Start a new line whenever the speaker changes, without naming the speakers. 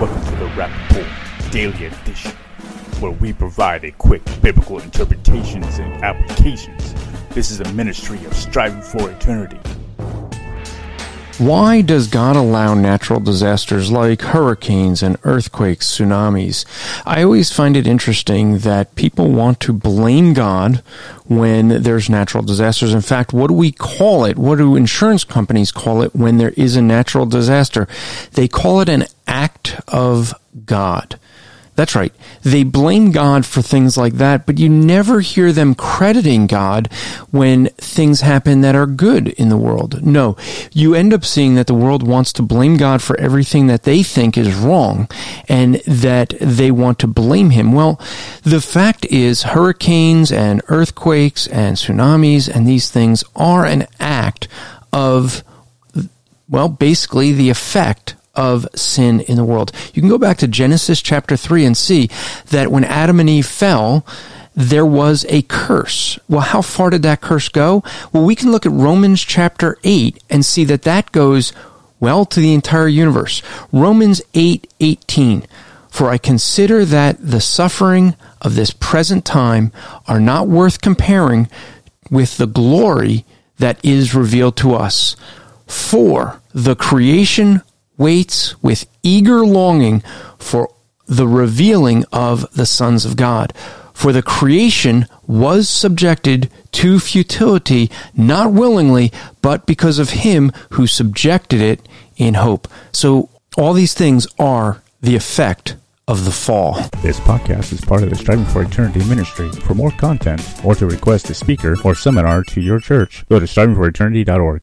Welcome to the Rapp Report Daily Edition, where we provide a quick biblical interpretations and applications. This is a ministry of striving for eternity.
Why does God allow natural disasters like hurricanes and earthquakes, tsunamis? I always find it interesting that people want to blame God when there's natural disasters. In fact, what do we call it? What do insurance companies call it when there is a natural disaster? They call it an of God. That's right. They blame God for things like that, but you never hear them crediting God when things happen that are good in the world. No, you end up seeing that the world wants to blame God for everything that they think is wrong and that they want to blame Him. Well, the fact is hurricanes and earthquakes and tsunamis and these things are an act of well, basically the effect of sin in the world. You can go back to Genesis chapter 3 and see that when Adam and Eve fell, there was a curse. Well, how far did that curse go? Well, we can look at Romans chapter 8 and see that that goes well to the entire universe. Romans 8 18. For I consider that the suffering of this present time are not worth comparing with the glory that is revealed to us. For the creation waits with eager longing for the revealing of the sons of God. For the creation was subjected to futility, not willingly, but because of him who subjected it in hope. So all these things are the effect of the fall.
This podcast is part of the Striving for Eternity ministry. For more content or to request a speaker or seminar to your church, go to strivingforeternity.org.